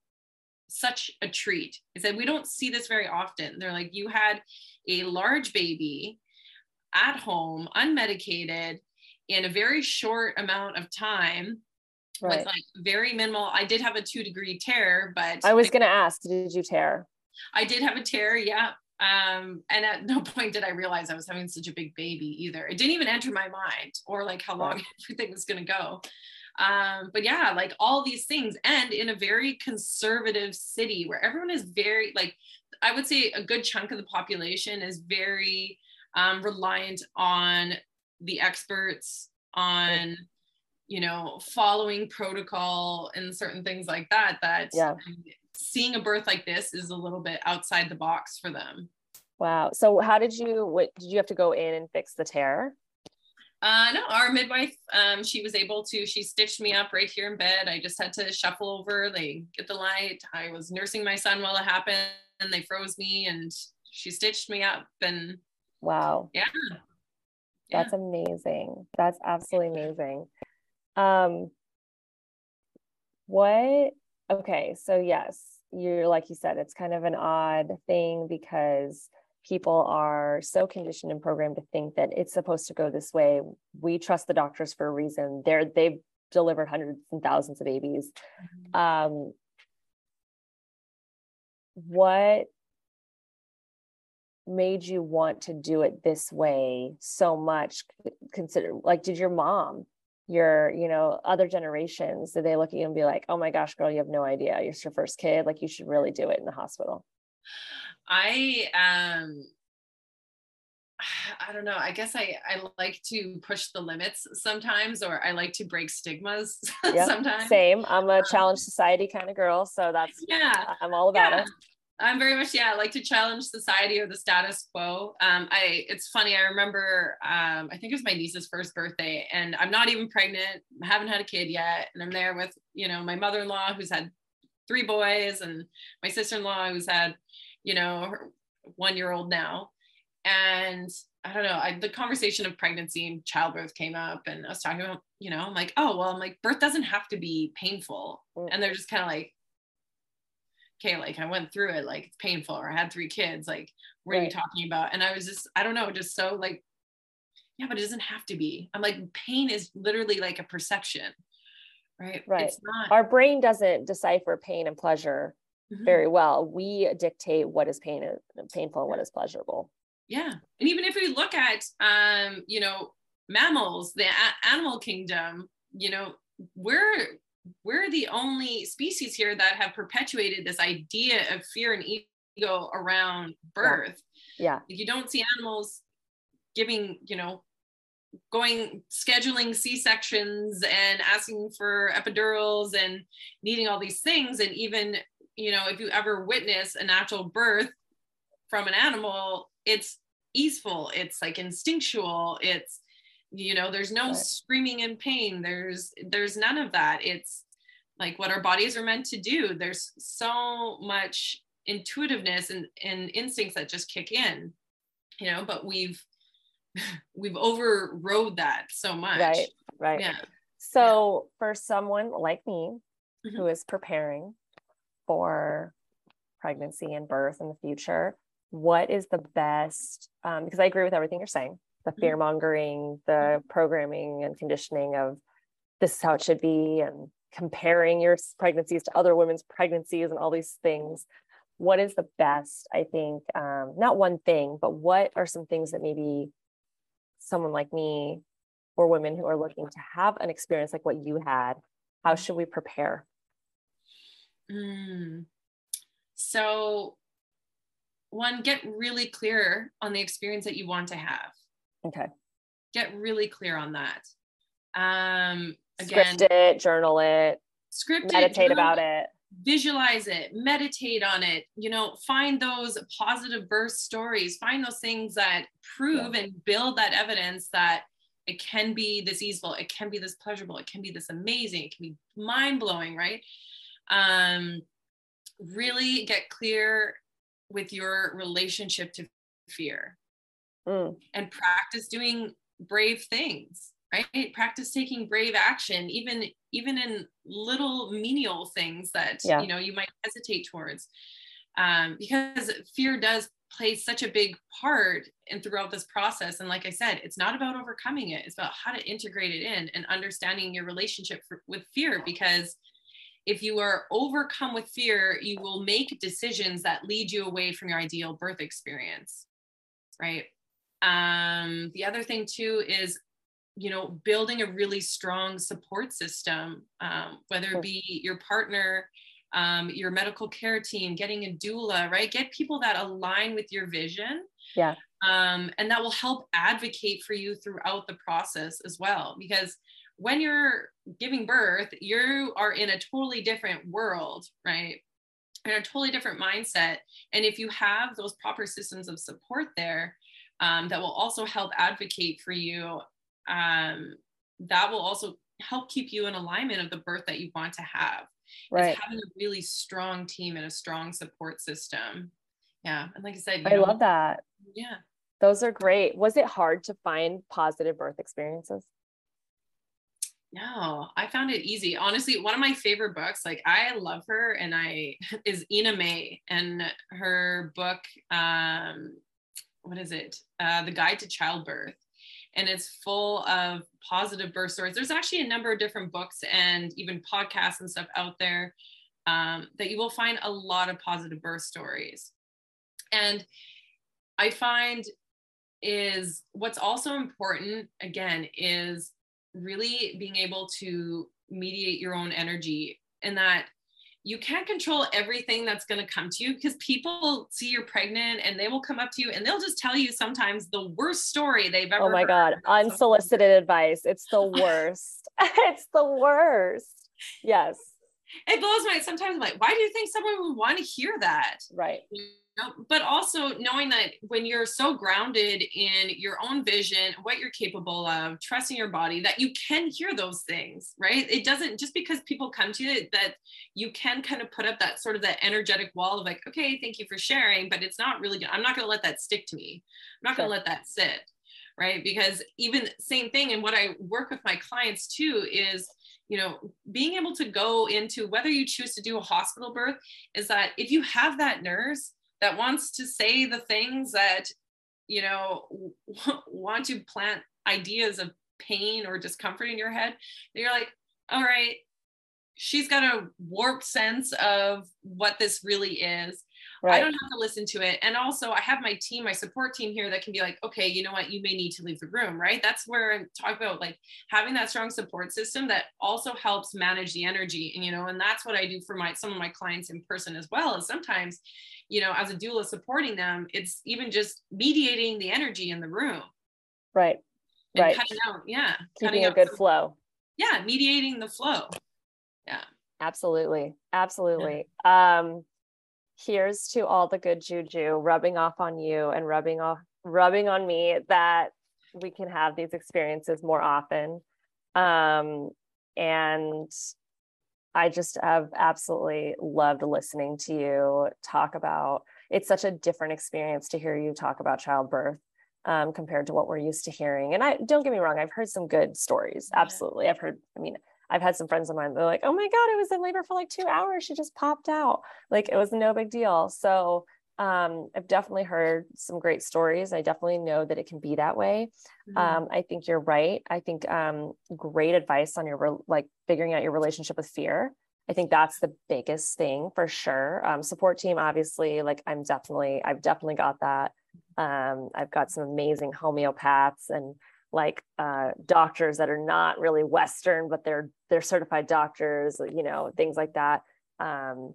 such a treat. He said we don't see this very often. They're like you had a large baby at home unmedicated in a very short amount of time right. with like very minimal. I did have a two degree tear but i was going to ask did you tear I did have a tear, yeah. Um, and at no point did I realize I was having such a big baby either. It didn't even enter my mind or like how long everything was going to go. Um, but yeah, like all these things, and in a very conservative city where everyone is very like, I would say a good chunk of the population is very um, reliant on the experts, on you know, following protocol and certain things like that. That yeah seeing a birth like this is a little bit outside the box for them. Wow. So how did you what did you have to go in and fix the tear? Uh, no, our midwife, um, she was able to, she stitched me up right here in bed. I just had to shuffle over, they get the light. I was nursing my son while it happened and they froze me and she stitched me up and wow. Yeah. That's yeah. amazing. That's absolutely amazing. Um, what, okay. So yes, you're like you said, it's kind of an odd thing because people are so conditioned and programmed to think that it's supposed to go this way. We trust the doctors for a reason. They're they've delivered hundreds and thousands of babies. Mm-hmm. Um, what made you want to do it this way so much consider like did your mom your you know other generations do they look at you and be like oh my gosh girl you have no idea it's your first kid like you should really do it in the hospital i um I don't know. I guess I, I like to push the limits sometimes, or I like to break stigmas yeah, sometimes. Same. I'm a um, challenge society kind of girl. So that's, yeah, I'm all about yeah. it. I'm very much yeah. I like to challenge society or the status quo. Um, I it's funny. I remember um, I think it was my niece's first birthday, and I'm not even pregnant. I haven't had a kid yet, and I'm there with you know my mother-in-law who's had three boys, and my sister-in-law who's had you know one-year-old now, and I don't know. I, the conversation of pregnancy and childbirth came up, and I was talking about you know I'm like oh well I'm like birth doesn't have to be painful, mm. and they're just kind of like okay, like I went through it, like it's painful, or I had three kids, like what right. are you talking about? And I was just, I don't know, just so like, yeah, but it doesn't have to be. I'm like, pain is literally like a perception, right Right. it's not Our brain doesn't decipher pain and pleasure Mhm. very well. We dictate what is pain painful and what is pleasurable. yeah and even if we look at um you know mammals the a- animal kingdom you know we're we're the only species here that have perpetuated this idea of fear and ego around birth. Yeah. you don't see animals giving you know going scheduling c-sections and asking for epidurals and needing all these things. And even you know if you ever witness a natural birth from an animal it's easeful it's like instinctual it's you know there's no Right. screaming in pain there's there's none of that it's like what our bodies are meant to do there's so much intuitiveness and, and instincts that just kick in you know but we've we've overrode that so much Right. Right. yeah So for someone like me Mhm. who is preparing for pregnancy and birth in the future, what is the best? Um, because I agree with everything you're saying, the Mhm. fear mongering, the programming and conditioning of this is how it should be, and comparing your pregnancies to other women's pregnancies and all these things. What is the best? I think um, not one thing, but what are some things that maybe someone like me or women who are looking to have an experience like what you had, how should we prepare? Mm. So, one, get really clear on the experience that you want to have. Okay. Get really clear on that. Um, again, Script it, journal it, script it, meditate journal about it. visualize it, meditate on it. You know, find those positive birth stories. Find those things that prove and build that evidence that it can be this easeful, it can be this pleasurable, it can be this amazing, it can be mind blowing, right? um, really get clear with your relationship to fear Mm, and practice doing brave things right? Practice taking brave action even even in little menial things that Yeah. you know you might hesitate towards. Um, because fear does play such a big part and throughout this process. And like i said it's not about overcoming it. It's about how to integrate it in and understanding your relationship for, with fear. Because if you are overcome with fear you will make decisions that lead you away from your ideal birth experience right um the other thing too is you know building a really strong support system um, whether it be your partner um, your medical care team getting a doula right? Get people that align with your vision. Yeah. um, and that will help advocate for you throughout the process as well because when you're giving birth you are in a totally different world right? In a totally different mindset. And if you have those proper systems of support there um, that will also help advocate for you um, that will also help keep you in alignment of the birth that you want to have right. it's having a really strong team and a strong support system yeah and like i said you I know, love that. yeah Those are great. Was it hard to find positive birth experiences? No, I found it easy. Honestly, one of my favorite books, like I love her and I is Ina May and her book, um, what is it? Uh, the Guide to Childbirth. And it's full of positive birth stories. There's actually a number of different books and even podcasts and stuff out there um, that you will find a lot of positive birth stories. And I find is what's also important again is really being able to mediate your own energy and that you can't control everything that's going to come to you because people see you're pregnant and they will come up to you and they'll just tell you sometimes the worst story they've ever Oh my. God. Unsolicited advice. It's the worst. it's the worst. Yes. it blows my sometimes I'm like why do you think someone would want to hear that Right. you? Um, but also knowing that when you're so grounded in your own vision what you're capable of trusting your body that you can hear those things right? It doesn't just because people come to you that you can kind of put up that sort of that energetic wall of like okay thank you for sharing but it's not really good i'm not going to let that stick to me. I'm not going to let that sit right? Because even same thing and what i work with my clients too is you know being able to go into whether you choose to do a hospital birth is that if you have that nurse that wants to say the things that you know want to plant ideas of pain or discomfort in your head you're like all right she's got a warped sense of what this really is. Right. I don't have to listen to it. And also, I have my team, my support team here that can be like, okay, you know what, you may need to leave the room, right? That's where I talk about like having that strong support system that also helps manage the energy. And, you know, and that's what I do for my some of my clients in person as well. Is sometimes, you know, as a doula supporting them, it's even just mediating the energy in the room. Right. Right. cutting out, yeah. Keeping a good some, flow. Yeah, mediating the flow. Yeah. Absolutely. Absolutely. Yeah. Um here's to all the good juju rubbing off on you and rubbing off rubbing on me that we can have these experiences more often. Um, and i just have absolutely loved listening to you talk about it's such a different experience to hear you talk about childbirth um, compared to what we're used to hearing. And i don't get me wrong i've heard some good stories absolutely. I've heard i mean I've had some friends of mine, they're like, oh my God, it was in labor for like two hours. She just popped out. Like it was no big deal. So um, I've definitely heard some great stories. I definitely know that it can be that way. Mm-hmm. Um, I think you're right. I think um, great advice on your, like figuring out your relationship with fear. I think that's the biggest thing for sure. Um, support team, obviously, like I'm definitely, I've definitely got that. Um, I've got some amazing homeopaths and like uh, doctors that are not really Western, but they're they're certified doctors, you know, things like that. Um,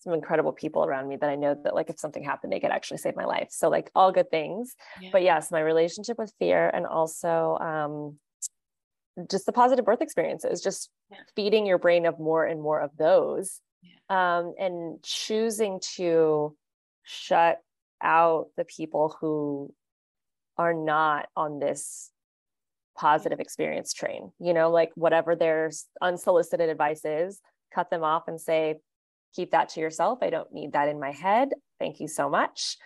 some incredible people around me that I know that like if something happened, they could actually save my life. So like all good things. Yeah. But yes, my relationship with fear and also um, just the positive birth experiences, just yeah. feeding your brain of more and more of those, yeah. um, and choosing to shut out the people who are not on this positive experience train you know like whatever their unsolicited advice is cut them off and say keep that to yourself. I don't need that in my head. Thank you so much.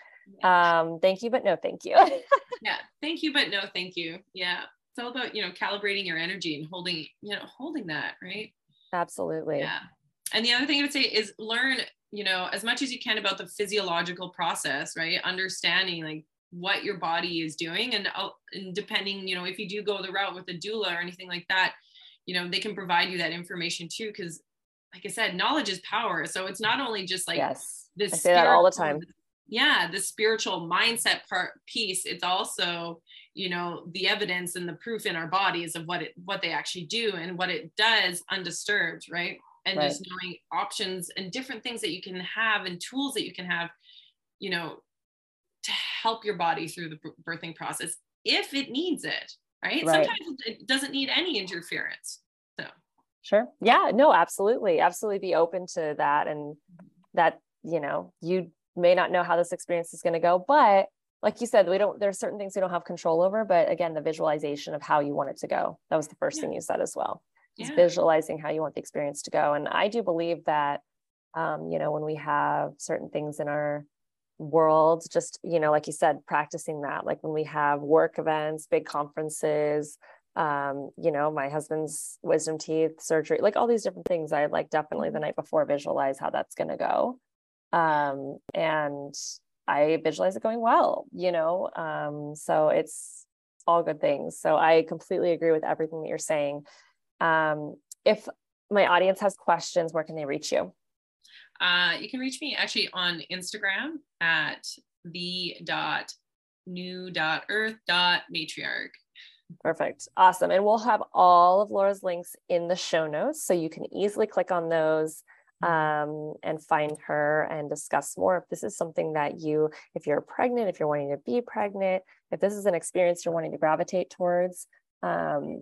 Yeah. um thank you but no thank you. Yeah thank you but no thank you. Yeah it's all about you know calibrating your energy and holding you know holding that right? Absolutely. Yeah. And the other thing i would say is learn you know as much as you can about the physiological process right? Understanding like what your body is doing. And, uh, and depending you know if you do go the route with a doula or anything like that you know they can provide you that information too because like i said knowledge is power. So it's not only just like yes. this i say that all the time. Yeah the spiritual mindset part piece it's also you know the evidence and the proof in our bodies of what it what they actually do and what it does undisturbed right? And right. just knowing options and different things that you can have and tools that you can have you know help your body through the birthing process if it needs it right, right. sometimes it doesn't need any interference so sure yeah no absolutely absolutely be open to that and that you know you may not know how this experience is going to go but like you said we don't there's certain things we don't have control over but again the visualization of how you want it to go that was the first yeah. thing you said as well yeah. visualizing how you want the experience to go and i do believe that um, you know when we have certain things in our world just you know like you said practicing that like when we have work events big conferences um you know my husband's wisdom teeth surgery like all these different things i like definitely the night before visualize how that's going to go um and i visualize it going well you know um so it's all good things so i completely agree with everything that you're saying um if my audience has questions where can they reach you uh, you can reach me actually on Instagram at the dot new dot earth dot matriarch. Perfect. Awesome. And we'll have all of Laura's links in the show notes so you can easily click on those um, and find her and discuss more. If this is something that you, if you're pregnant, if you're wanting to be pregnant, if this is an experience you're wanting to gravitate towards, um,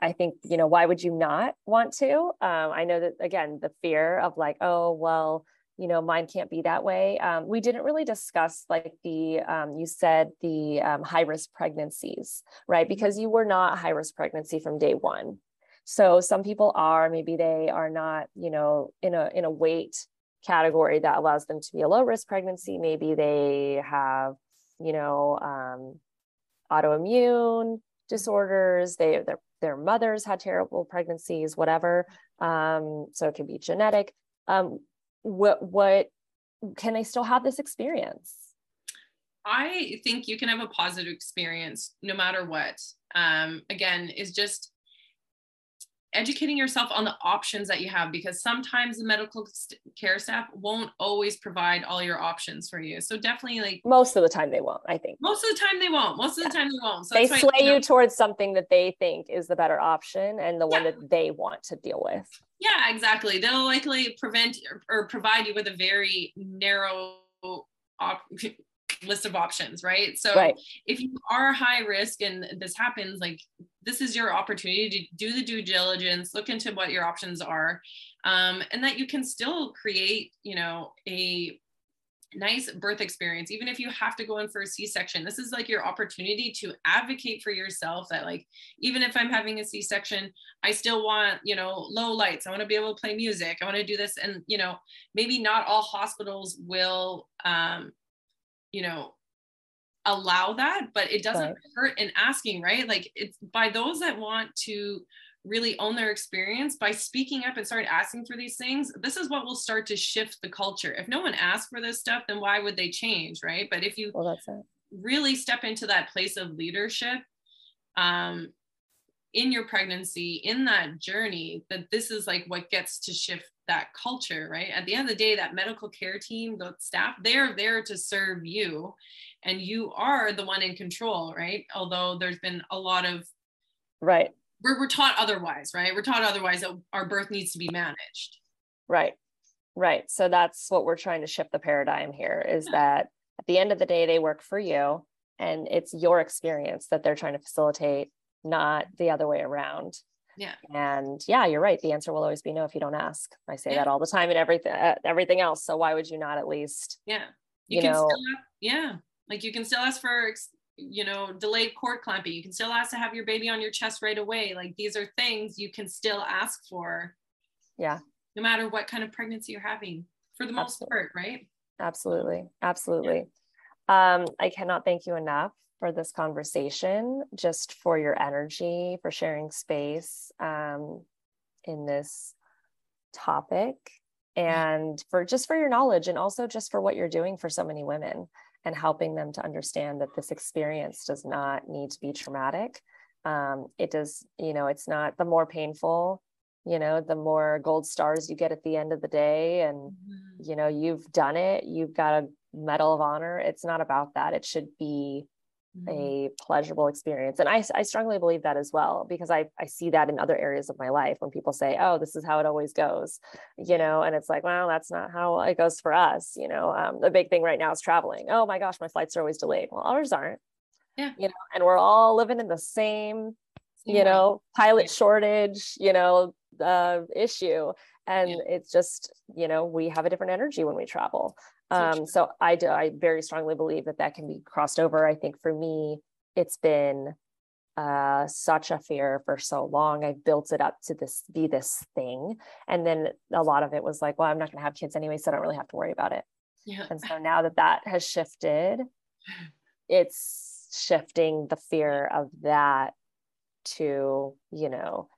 I think, you know, why would you not want to? Um, I know that, again, the fear of like, oh, well, you know, mine can't be that way. Um, we didn't really discuss like the, um, you said the um, high risk pregnancies, right? Because you were not a high risk pregnancy from day one. So some people are, maybe they are not, you know, in a, in a weight category that allows them to be a low risk pregnancy. Maybe they have, you know, um, autoimmune disorders. They, they're their mothers had terrible pregnancies, whatever. Um, so it could be genetic. Um, what what can they still have this experience? I think you can have a positive experience no matter what. Um, again, is just educating yourself on the options that you have because sometimes the medical care staff won't always provide all your options for you. So definitely like most of the time they won't, I think. Most of the time they won't. Most of the time they won't. So they sway you, know, you towards something that they think is the better option and the yeah. one that they want to deal with. Yeah, exactly. They'll likely prevent or, or provide you with a very narrow op- list of options, right? So right. if you are high risk and this happens, like this is your opportunity to do the due diligence, look into what your options are, um, and that you can still create, you know, a nice birth experience even if you have to go in for a c-section this is like your opportunity to advocate for yourself that like even if i'm having a c-section i still want you know low lights i want to be able to play music i want to do this and you know maybe not all hospitals will um you know allow that but it doesn't right. hurt in asking right? Like it's by those that want to really own their experience by speaking up and start asking for these things this is what will start to shift the culture. If no one asks for this stuff then why would they change right? But if you well, really step into that place of leadership um, in your pregnancy in that journey that this is like what gets to shift that culture right? At the end of the day that medical care team the staff they're there to serve you and you are the one in control right? Although there's been a lot of right. We're, we're taught otherwise right? We're taught otherwise that our birth needs to be managed. Right. Right. So that's what we're trying to shift the paradigm here is yeah. that at the end of the day they work for you and it's your experience that they're trying to facilitate not the other way around yeah. And yeah, you're right. The answer will always be no if you don't ask. I say yeah. that all the time and everything, uh, everything else. So why would you not at least? Yeah. You, you can know, still, yeah. Like you can still ask for, you know, delayed cord clamping. You can still ask to have your baby on your chest right away. Like these are things you can still ask for. Yeah. No matter what kind of pregnancy you're having for the most Absolutely. part, right? Absolutely. Absolutely. Yeah. Um, I cannot thank you enough for this conversation, just for your energy, for sharing space um, in this topic, and for just for your knowledge, and also just for what you're doing for so many women and helping them to understand that this experience does not need to be traumatic. Um, it does, you know, it's not the more painful you know the more gold stars you get at the end of the day and mm-hmm. you know you've done it you've got a medal of honor it's not about that it should be mm-hmm. A pleasurable experience. And I, I strongly believe that as well, because I, I see that in other areas of my life when people say, oh, this is how it always goes, you know, and it's like, well, that's not how it goes for us. You know, um, the big thing right now is traveling. Oh my gosh, my flights are always delayed. Well, ours aren't. Yeah. You know, and we're all living in the same, you know, way. pilot shortage, you know, uh, issue. And yeah. it's just, you know, we have a different energy when we travel. Um, so I do, I very strongly believe that that can be crossed over. I think for me, it's been uh, such a fear for so long. I built it up to this be this thing, and then a lot of it was like, well, I'm not going to have kids anyway, so I don't really have to worry about it. Yeah. And so now that that has shifted, it's shifting the fear of that to you know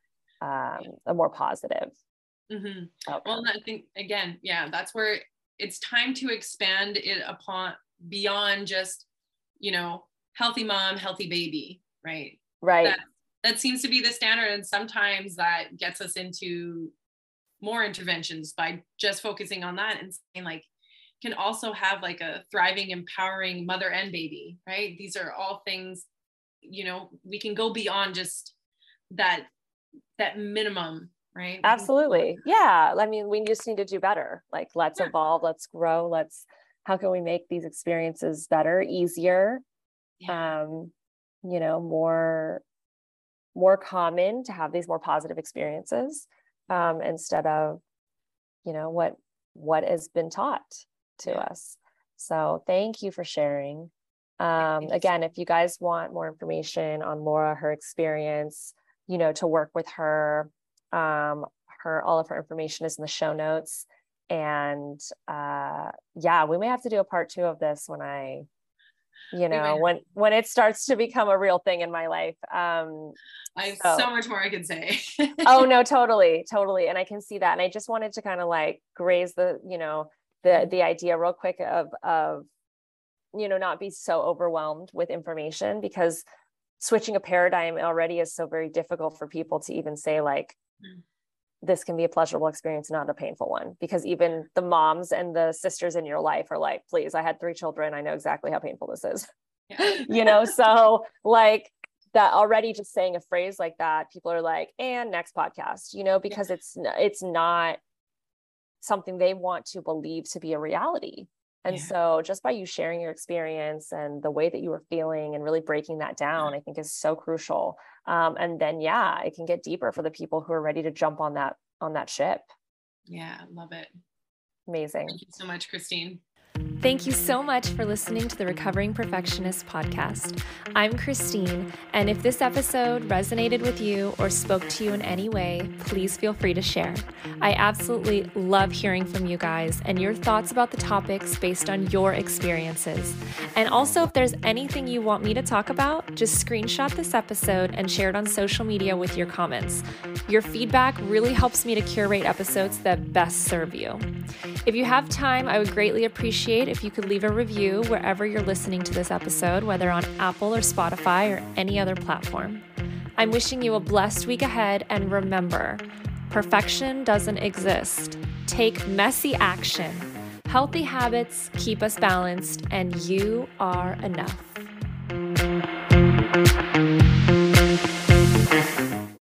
um, a more positive. Mm-hmm. Well, I think again, yeah, that's where it's time to expand it upon beyond just you know healthy mom healthy baby right? Right. That, that seems to be the standard and sometimes that gets us into more interventions by just focusing on that and saying like can also have like a thriving empowering mother and baby right? These are all things you know we can go beyond just that that minimum right absolutely yeah i mean we just need to do better like let's yeah. evolve let's grow let's how can we make these experiences better easier yeah. um you know more more common to have these more positive experiences um instead of you know what what has been taught to yeah. us so thank you for sharing um again if you guys want more information on laura her experience you know to work with her um, her all of her information is in the show notes. And uh, yeah, we may have to do a part two of this when I, you know, when when it starts to become a real thing in my life. Um, I have so, so much more I could say. oh no, totally, totally, and I can see that. And I just wanted to kind of like graze the, you know, the the idea real quick of of you know not be so overwhelmed with information because switching a paradigm already is so very difficult for people to even say like. This can be a pleasurable experience, not a painful one. Because even the moms and the sisters in your life are like, please, I had three children. I know exactly how painful this is. Yeah. you know, so like that already just saying a phrase like that, people are like, and next podcast, you know, because yeah. it's it's not something they want to believe to be a reality. And yeah. so just by you sharing your experience and the way that you were feeling and really breaking that down, I think is so crucial. Um, and then, yeah, it can get deeper for the people who are ready to jump on that, on that ship. Yeah. Love it. Amazing. Thank you so much, Christine. Thank you so much for listening to the Recovering Perfectionist podcast. I'm Christine, and if this episode resonated with you or spoke to you in any way, please feel free to share. I absolutely love hearing from you guys and your thoughts about the topics based on your experiences. And also, if there's anything you want me to talk about, just screenshot this episode and share it on social media with your comments. Your feedback really helps me to curate episodes that best serve you. If you have time, I would greatly appreciate if you could leave a review wherever you're listening to this episode, whether on Apple or Spotify or any other platform. I'm wishing you a blessed week ahead, and remember perfection doesn't exist. Take messy action. Healthy habits keep us balanced, and you are enough.